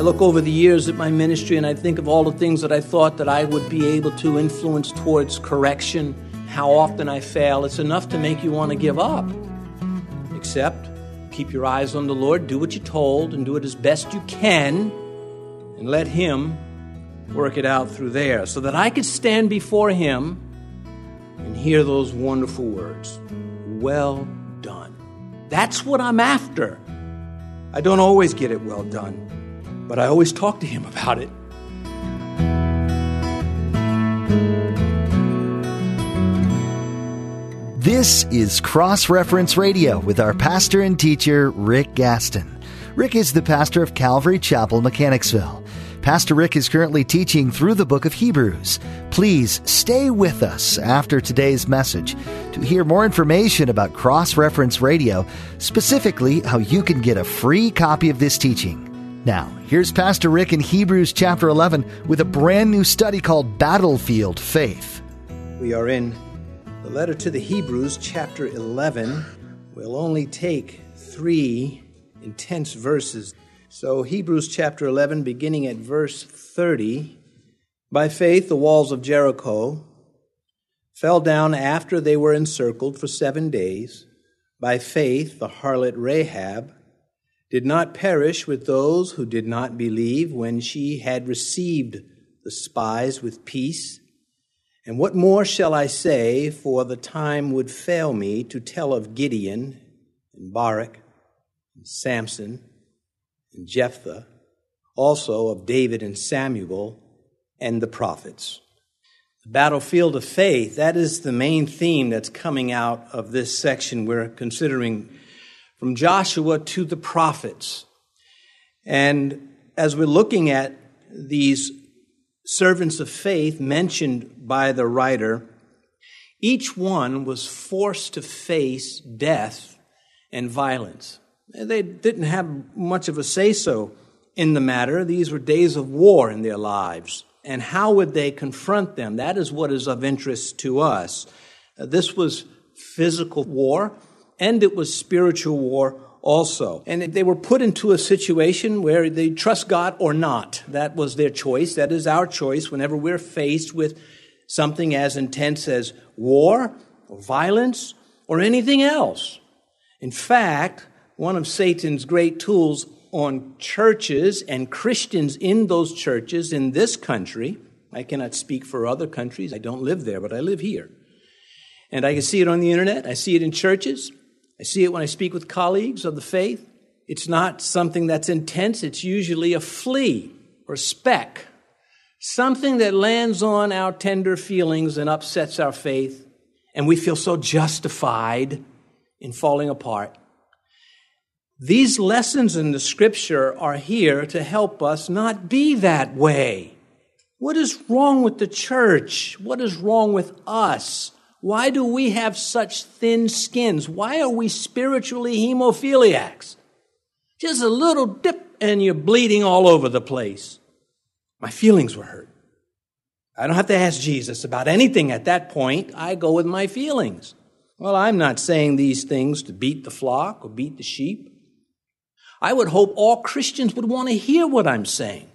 I look over the years at my ministry and I think of all the things that I thought that I would be able to influence towards correction, how often I fail. It's enough to make you want to give up. Except keep your eyes on the Lord, do what you're told, and do it as best you can, and let Him work it out through there so that I could stand before Him and hear those wonderful words Well. That's what I'm after. I don't always get it well done but I always talk to him about it. This is Cross Reference Radio with our pastor and teacher, Rick Gaston. Rick is the pastor of Calvary Chapel, Mechanicsville. Pastor Rick is currently teaching through the book of Hebrews. Please stay with us after today's message to hear more information about Cross Reference Radio, specifically how you can get a free copy of this teaching. Now, here's Pastor Rick in Hebrews chapter 11 with a brand new study called Battlefield Faith. We are in the letter to the Hebrews, chapter 11. We'll only take three intense verses. So, Hebrews chapter 11, beginning at verse 30. By faith, the walls of Jericho fell down after they were encircled for seven days. By faith, the harlot Rahab did not perish with those who did not believe when she had received the spies with peace. And what more shall I say, for the time would fail me to tell of Gideon and Barak and Samson and Jephthah, also of David and Samuel and the prophets. The battlefield of faith, that is the main theme that's coming out of this section we're considering from Joshua to the prophets. And as we're looking at these servants of faith mentioned by the writer, each one was forced to face death and violence. They didn't have much of a say so in the matter. These were days of war in their lives. And how would they confront them? That is what is of interest to us. Uh, this was physical war and it was spiritual war also. And they were put into a situation where they trust God or not. That was their choice. That is our choice whenever we're faced with something as intense as war or violence or anything else. In fact, one of Satan's great tools on churches and Christians in those churches in this country, I cannot speak for other countries. I don't live there, but I live here. And I can see it on the internet. I see it in churches. I see it when I speak with colleagues of the faith. It's not something that's intense, it's usually a flea or speck, something that lands on our tender feelings and upsets our faith, and we feel so justified in falling apart. These lessons in the scripture are here to help us not be that way. What is wrong with the church? What is wrong with us? Why do we have such thin skins? Why are we spiritually hemophiliacs? Just a little dip and you're bleeding all over the place. My feelings were hurt. I don't have to ask Jesus about anything at that point. I go with my feelings. Well, I'm not saying these things to beat the flock or beat the sheep. I would hope all Christians would want to hear what I'm saying.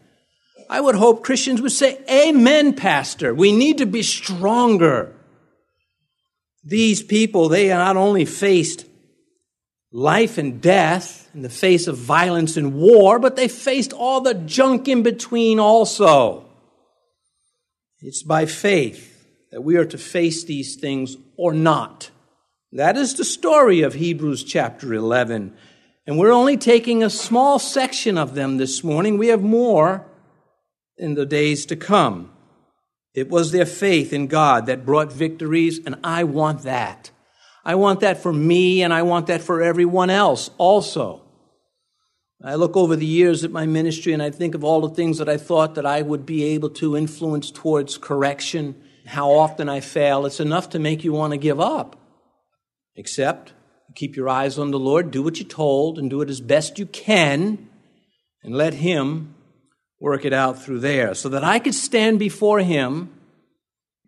I would hope Christians would say, Amen, Pastor. We need to be stronger. These people, they not only faced life and death in the face of violence and war, but they faced all the junk in between also. It's by faith that we are to face these things or not. That is the story of Hebrews chapter 11. And we're only taking a small section of them this morning. We have more in the days to come. It was their faith in God that brought victories, and I want that. I want that for me, and I want that for everyone else also. I look over the years at my ministry and I think of all the things that I thought that I would be able to influence towards correction, how often I fail. It's enough to make you want to give up. Except keep your eyes on the Lord, do what you're told, and do it as best you can, and let Him work it out through there so that I could stand before him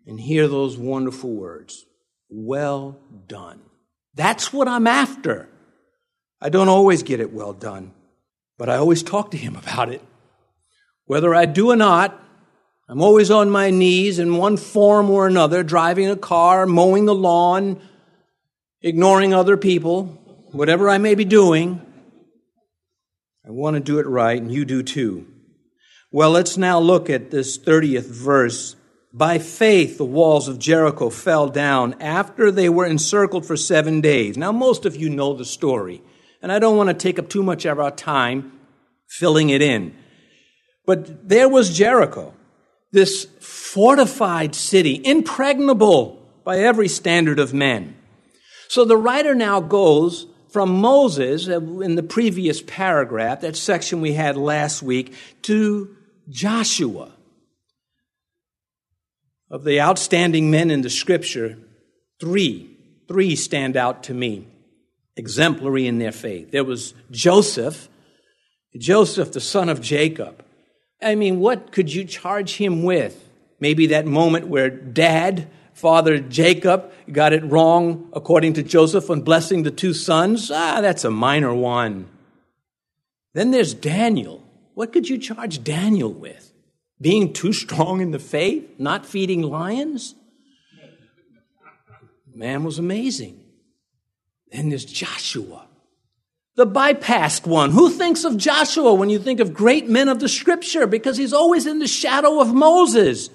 and hear those wonderful words Well done. That's what I'm after. I don't always get it well done, but I always talk to him about it. Whether I do or not, I'm always on my knees in one form or another, driving a car, mowing the lawn, ignoring other people, whatever I may be doing. I want to do it right, and you do too. Well, let's now look at this 30th verse. By faith, the walls of Jericho fell down after they were encircled for seven days. Now, most of you know the story, and I don't want to take up too much of our time filling it in. But there was Jericho, this fortified city, impregnable by every standard of men. So the writer now goes from Moses uh, in the previous paragraph, that section we had last week, to Joshua. Of the outstanding men in the scripture, three, three stand out to me, exemplary in their faith. There was Joseph, Joseph, the son of Jacob. I mean, what could you charge him with? Maybe that moment where dad Father Jacob got it wrong according to Joseph when blessing the two sons. Ah, that's a minor one. Then there's Daniel. What could you charge Daniel with? Being too strong in the faith? Not feeding lions? Man was amazing. Then there's Joshua, the bypassed one. Who thinks of Joshua when you think of great men of the scripture? Because he's always in the shadow of Moses.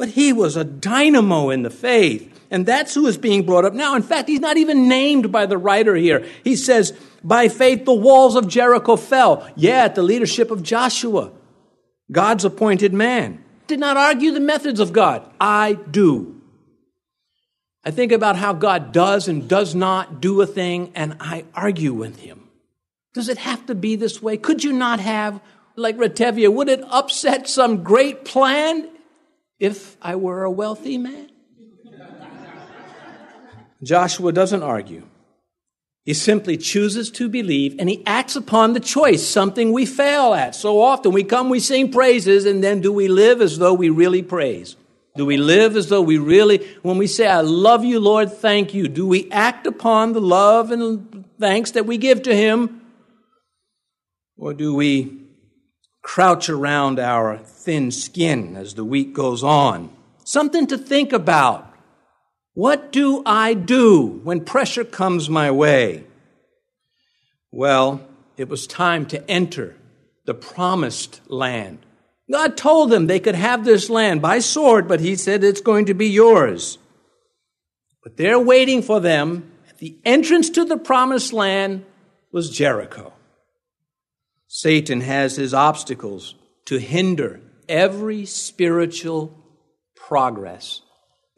But he was a dynamo in the faith. And that's who is being brought up now. In fact, he's not even named by the writer here. He says, by faith, the walls of Jericho fell. Yeah, at the leadership of Joshua, God's appointed man. Did not argue the methods of God. I do. I think about how God does and does not do a thing, and I argue with him. Does it have to be this way? Could you not have, like Reb Tevye, would it upset some great plan if I were a wealthy man? Joshua doesn't argue. He simply chooses to believe and he acts upon the choice, something we fail at. So often we come, we sing praises, and then do we live as though we really praise? Do we live as though we really, when we say, I love you, Lord, thank you, do we act upon the love and thanks that we give to Him? Or do we crouch around our thin skin as the week goes on. Something to think about. What do I do when pressure comes my way? Well, it was time to enter the promised land. God told them they could have this land by sword, but He said it's going to be yours. But there waiting for them at the entrance to the promised land was Jericho. Satan has his obstacles to hinder every spiritual progress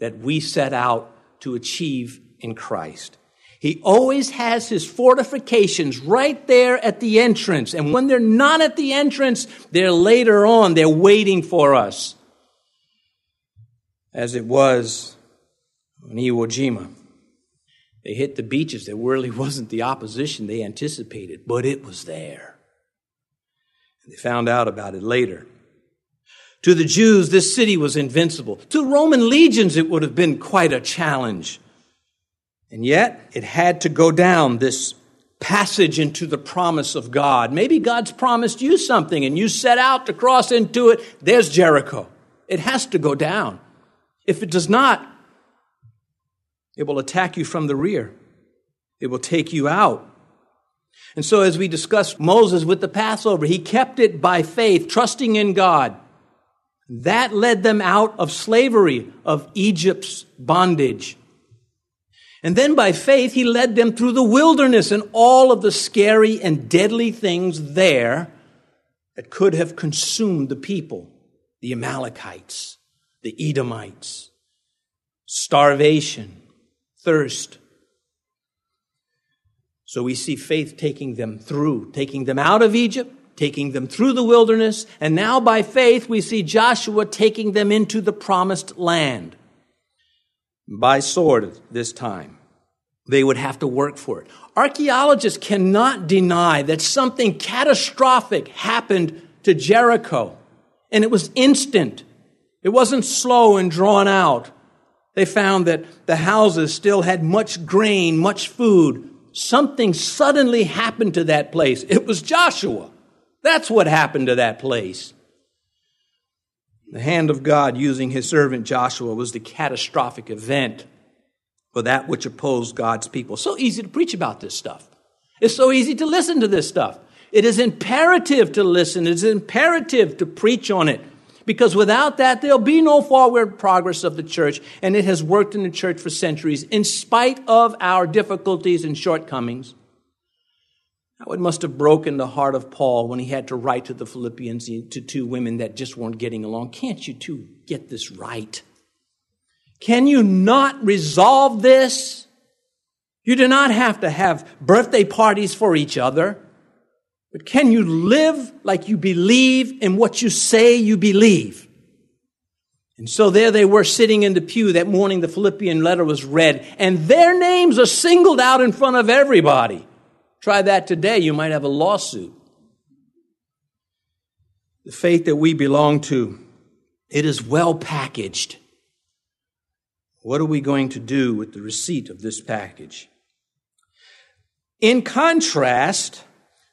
that we set out to achieve in Christ. He always has his fortifications right there at the entrance. And when they're not at the entrance, they're later on. They're waiting for us. As it was in Iwo Jima. They hit the beaches. There really wasn't the opposition they anticipated, but it was there. They found out about it later. To the Jews, this city was invincible. To Roman legions, it would have been quite a challenge. And yet, it had to go down this passage into the promise of God. Maybe God's promised you something and you set out to cross into it. There's Jericho. It has to go down. If it does not, it will attack you from the rear. It will take you out. And so, as we discussed Moses with the Passover, he kept it by faith, trusting in God. That led them out of slavery, of Egypt's bondage. And then by faith, he led them through the wilderness and all of the scary and deadly things there that could have consumed the people the Amalekites, the Edomites, starvation, thirst, so we see faith taking them through, taking them out of Egypt, taking them through the wilderness, and now by faith we see Joshua taking them into the promised land. By sword this time. They would have to work for it. Archaeologists cannot deny that something catastrophic happened to Jericho, and it was instant. It wasn't slow and drawn out. They found that the houses still had much grain, much food, Something suddenly happened to that place. It was Joshua. That's what happened to that place. The hand of God using his servant Joshua was the catastrophic event for that which opposed God's people. So easy to preach about this stuff. It's so easy to listen to this stuff. It is imperative to listen. It is imperative to preach on it. Because without that, there'll be no forward progress of the church, and it has worked in the church for centuries, in spite of our difficulties and shortcomings. How it must have broken the heart of Paul when he had to write to the Philippians, to two women that just weren't getting along. Can't you two get this right? Can you not resolve this? You do not have to have birthday parties for each other. But can you live like you believe in what you say you believe? And so there they were sitting in the pew that morning the Philippian letter was read, and their names are singled out in front of everybody. Try that today, you might have a lawsuit. The faith that we belong to, it is well packaged. What are we going to do with the receipt of this package? In contrast,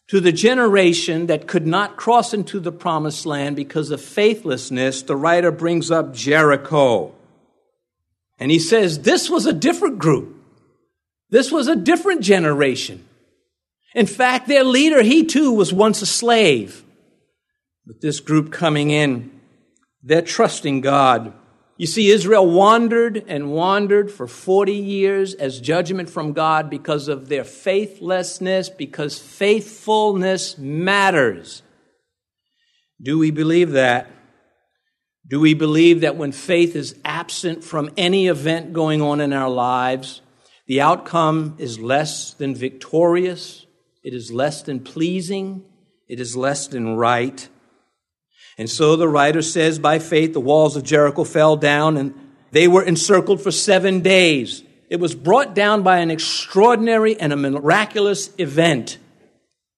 to the generation that could not cross into the promised land because of faithlessness, the writer brings up Jericho. And he says this was a different group. This was a different generation. In fact, their leader, he too was once a slave. But this group coming in, they're trusting God. You see, Israel wandered and wandered for 40 years as judgment from God because of their faithlessness, because faithfulness matters. Do we believe that? Do we believe that when faith is absent from any event going on in our lives, the outcome is less than victorious, it is less than pleasing, it is less than right? And so the writer says, by faith, the walls of Jericho fell down and they were encircled for seven days. It was brought down by an extraordinary and a miraculous event.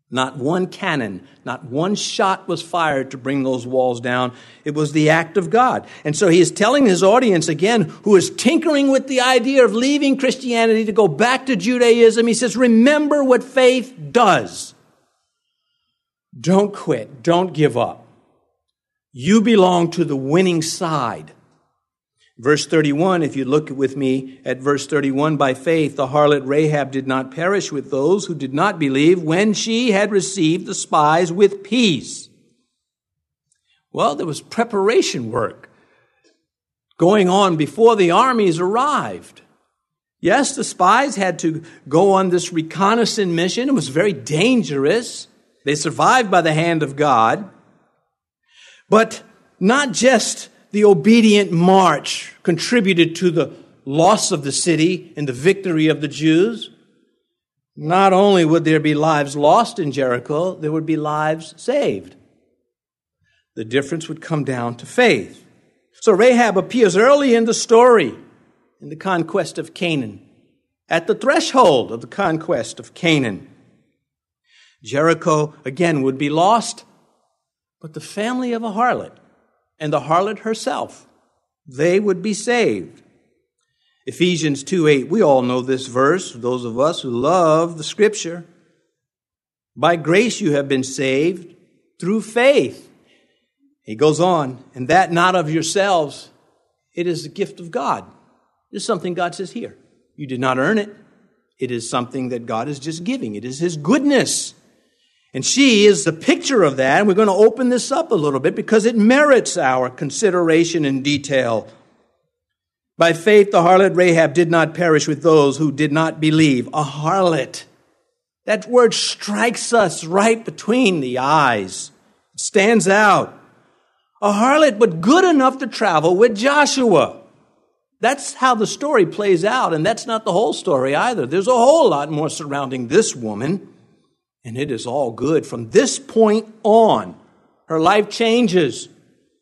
Not one cannon, not one shot was fired to bring those walls down. It was the act of God. And so he is telling his audience again, who is tinkering with the idea of leaving Christianity to go back to Judaism, he says, remember what faith does. Don't quit. Don't give up. You belong to the winning side. Verse 31, if you look with me at verse 31, by faith, the harlot Rahab did not perish with those who did not believe when she had received the spies with peace. Well, there was preparation work going on before the armies arrived. Yes, the spies had to go on this reconnaissance mission. It was very dangerous. They survived by the hand of God. But not just the obedient march contributed to the loss of the city and the victory of the Jews. Not only would there be lives lost in Jericho, there would be lives saved. The difference would come down to faith. So Rahab appears early in the story in the conquest of Canaan, at the threshold of the conquest of Canaan. Jericho again would be lost, but the family of a harlot and the harlot herself, they would be saved. Ephesians 2 8, we all know this verse, those of us who love the scripture. By grace you have been saved through faith. He goes on, and that not of yourselves, it is the gift of God. It is something God says here. You did not earn it. It is something that God is just giving. It is His goodness. And she is the picture of that. And we're going to open this up a little bit because it merits our consideration in detail. By faith, the harlot Rahab did not perish with those who did not believe. A harlot. That word strikes us right between the eyes. It stands out. A harlot, but good enough to travel with Joshua. That's how the story plays out, and that's not the whole story either. There's a whole lot more surrounding this woman. And it is all good. From this point on, her life changes.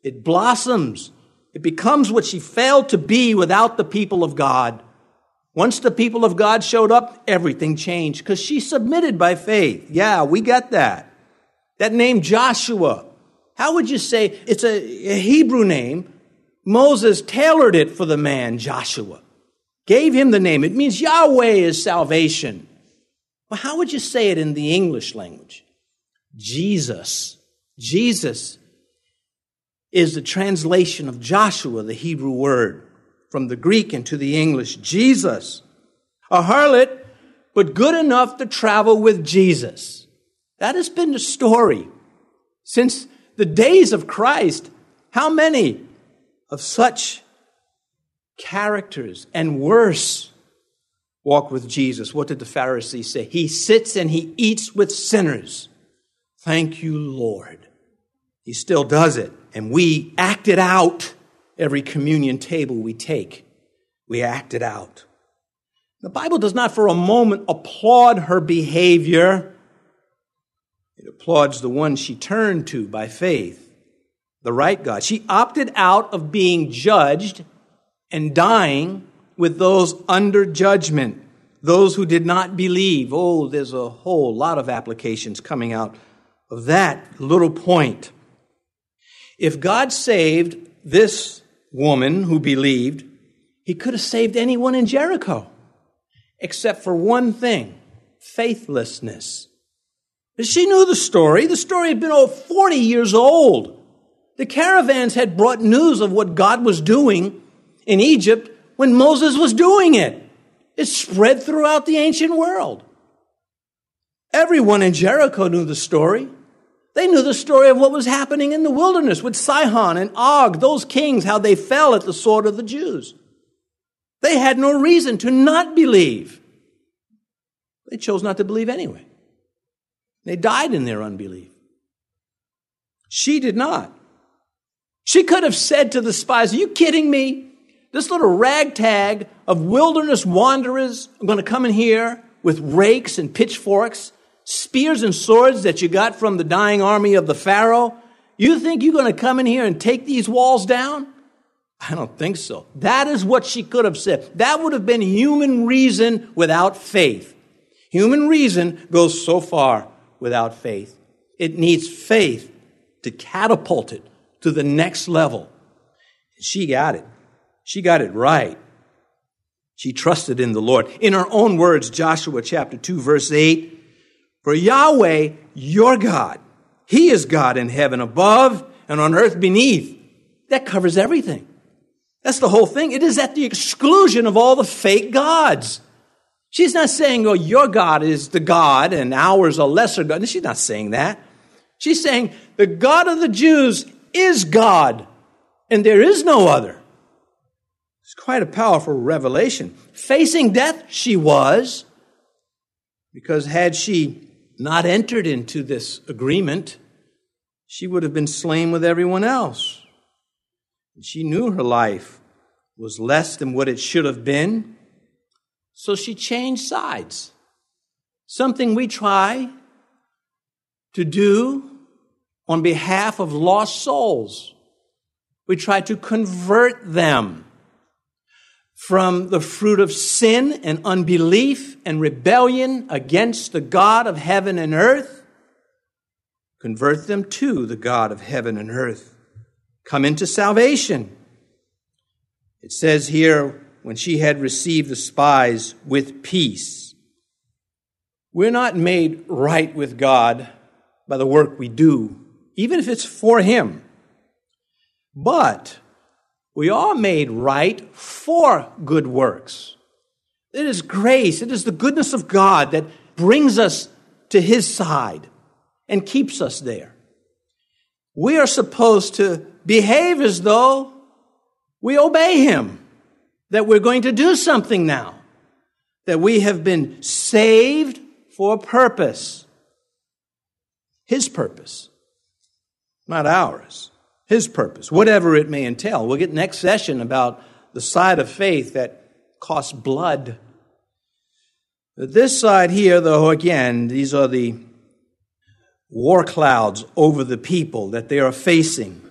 It blossoms. It becomes what she failed to be without the people of God. Once the people of God showed up, everything changed because she submitted by faith. Yeah, we get that. That name Joshua. How would you say it's a, a Hebrew name? Moses tailored it for the man Joshua. Gave him the name. It means Yahweh is salvation. Well, how would you say it in the English language? Jesus. Jesus is the translation of Joshua, the Hebrew word, from the Greek into the English. Jesus. A harlot, but good enough to travel with Jesus. That has been the story since the days of Christ. How many of such characters and worse walk with Jesus? What did the Pharisees say? He sits and he eats with sinners. Thank you, Lord. He still does it. And we act it out every communion table we take. We act it out. The Bible does not for a moment applaud her behavior. It applauds the one she turned to by faith, the right God. She opted out of being judged and dying with those under judgment, those who did not believe. Oh, there's a whole lot of applications coming out of that little point. If God saved this woman who believed, he could have saved anyone in Jericho, except for one thing faithlessness. She knew the story. The story had been over 40 years old. The caravans had brought news of what God was doing in Egypt when Moses was doing it. It spread throughout the ancient world. Everyone in Jericho knew the story. They knew the story of what was happening in the wilderness with Sihon and Og, those kings, how they fell at the sword of the Jews. They had no reason to not believe. They chose not to believe anyway. They died in their unbelief. She did not. She could have said to the spies, Are you kidding me? This little ragtag of wilderness wanderers are going to come in here with rakes and pitchforks spears and swords that you got from the dying army of the Pharaoh? You think you're going to come in here and take these walls down? I don't think so. That is what she could have said. That would have been human reason without faith. Human reason goes so far without faith. It needs faith to catapult it to the next level. She got it. She got it right. She trusted in the Lord. In her own words, Joshua chapter 2, verse 8, for Yahweh, your God, He is God in heaven above and on earth beneath. That covers everything. That's the whole thing. It is at the exclusion of all the fake gods. She's not saying, oh, your God is the God and ours a lesser God. She's not saying that. She's saying, the God of the Jews is God and there is no other. It's quite a powerful revelation. Facing death, she was, because had she not entered into this agreement, she would have been slain with everyone else. And she knew her life was less than what it should have been, so she changed sides. Something we try to do on behalf of lost souls. We try to convert them from the fruit of sin and unbelief and rebellion against the God of heaven and earth, convert them to the God of heaven and earth. Come into salvation. It says here, when she had received the spies with peace. We're not made right with God by the work we do, even if it's for Him. But we are made right for good works. It is grace, it is the goodness of God that brings us to His side and keeps us there. We are supposed to behave as though we obey Him, that we're going to do something now, that we have been saved for a purpose. His purpose, not ours his purpose, whatever it may entail. We'll get next session about the side of faith that costs blood. But this side here, though, again, these are the war clouds over the people that they are facing.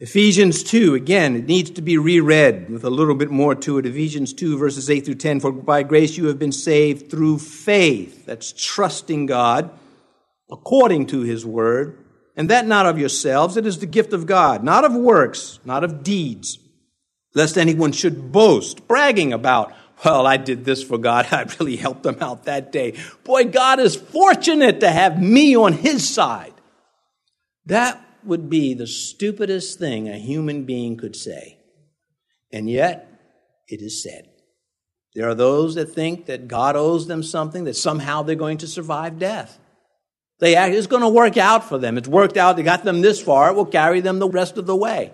Ephesians 2, again, it needs to be reread with a little bit more to it. Ephesians 2, verses 8 through 10. For by grace you have been saved through faith. That's trusting God according to his word and that not of yourselves. It is the gift of God, not of works, not of deeds, lest anyone should boast, bragging about well, I did this for God. I really helped them out that day. Boy, God is fortunate to have me on his side. That would be the stupidest thing a human being could say. And yet, it is said. There are those that think that God owes them something, that somehow they're going to survive death. They act, it's going to work out for them. It's worked out. They got them this far. It will carry them the rest of the way.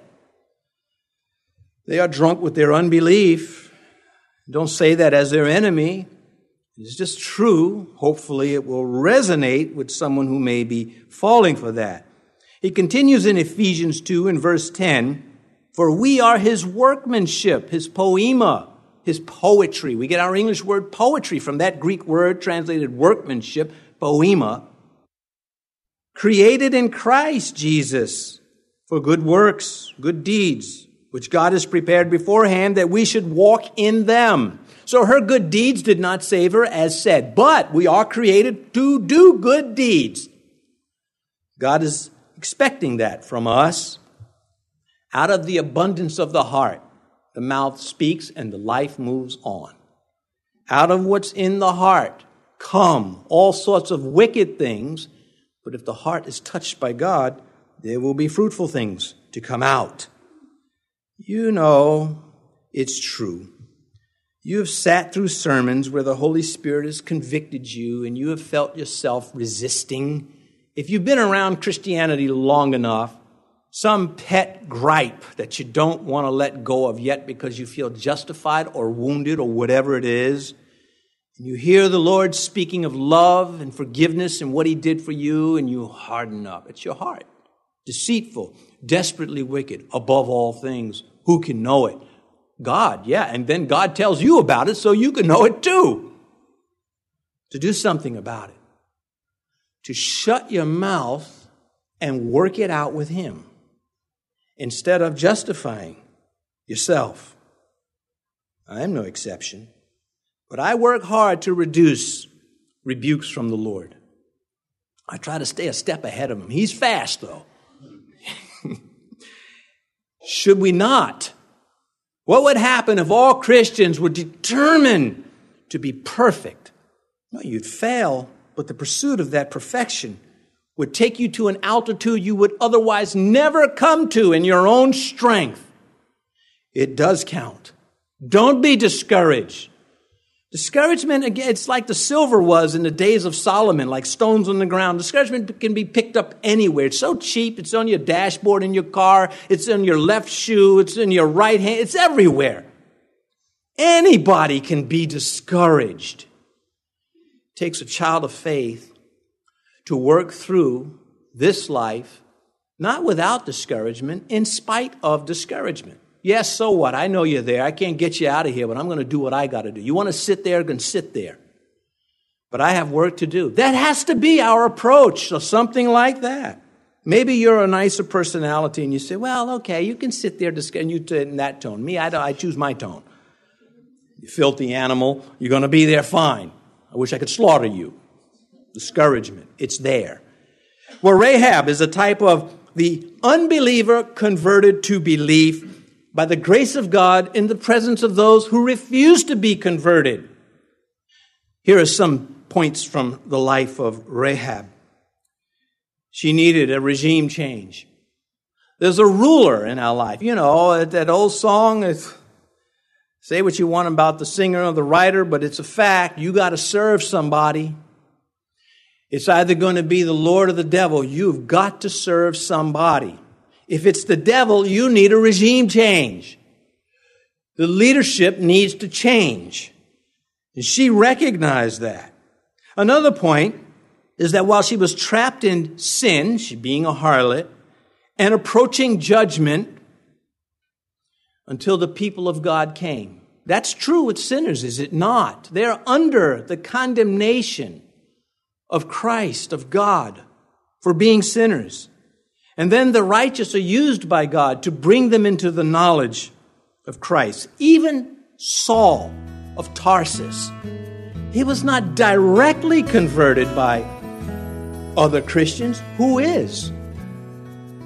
They are drunk with their unbelief. Don't say that as their enemy. It's just true. Hopefully, it will resonate with someone who may be falling for that. He continues in Ephesians 2 in verse 10 For we are his workmanship, his poema, his poetry. We get our English word poetry from that Greek word translated workmanship, poema, created in Christ Jesus for good works, good deeds, which God has prepared beforehand that we should walk in them. So her good deeds did not save her, as said, but we are created to do good deeds. God is expecting that from us. Out of the abundance of the heart, the mouth speaks and the life moves on. Out of what's in the heart come all sorts of wicked things, but if the heart is touched by God, there will be fruitful things to come out. You know it's true. You have sat through sermons where the Holy Spirit has convicted you and you have felt yourself resisting. If you've been around Christianity long enough, some pet gripe that you don't want to let go of yet because you feel justified or wounded or whatever it is, and you hear the Lord speaking of love and forgiveness and what He did for you, and you harden up. It's your heart. Deceitful, desperately wicked, above all things. Who can know it? God, yeah. And then God tells you about it so you can know it too. To do something about it. To shut your mouth and work it out with Him instead of justifying yourself. I am no exception. But I work hard to reduce rebukes from the Lord. I try to stay a step ahead of him. He's fast, though. Should we not? What would happen if all Christians were determined to be perfect? Well, you'd fail, but the pursuit of that perfection would take you to an altitude you would otherwise never come to in your own strength. It does count. Don't be discouraged. Discouragement, again, it's like the silver was in the days of Solomon, like stones on the ground. Discouragement can be picked up anywhere. It's so cheap. It's on your dashboard in your car. It's in your left shoe. It's in your right hand. It's everywhere. Anybody can be discouraged. It takes a child of faith to work through this life, not without discouragement, in spite of discouragement. Yes, so what? I know you're there. I can't get you out of here, but I'm going to do what I got to do. You want to sit there, can sit there. But I have work to do. That has to be our approach, so something like that. Maybe you're a nicer personality and you say, well, okay, you can sit there and you in that tone. Me, I, I choose my tone. You filthy animal, you're going to be there fine. I wish I could slaughter you. Discouragement, it's there. Well, Rahab is a type of the unbeliever converted to belief by the grace of God in the presence of those who refuse to be converted. Here are some points from the life of Rahab. She needed a regime change. There's a ruler in our life. You know, that old song is say what you want about the singer or the writer, but it's a fact. You got to serve somebody. It's either going to be the Lord or the devil. You've got to serve somebody. If it's the devil, you need a regime change. The leadership needs to change. And she recognized that. Another point is that while she was trapped in sin, she being a harlot, and approaching judgment until the people of God came. That's true with sinners, is it not? They're under the condemnation of Christ, of God, for being sinners. And then the righteous are used by God to bring them into the knowledge of Christ. Even Saul of Tarsus, he was not directly converted by other Christians. Who is?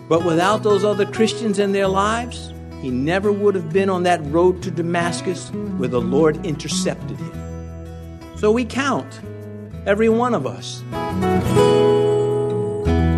But without those other Christians in their lives, he never would have been on that road to Damascus where the Lord intercepted him. So we count, every one of us.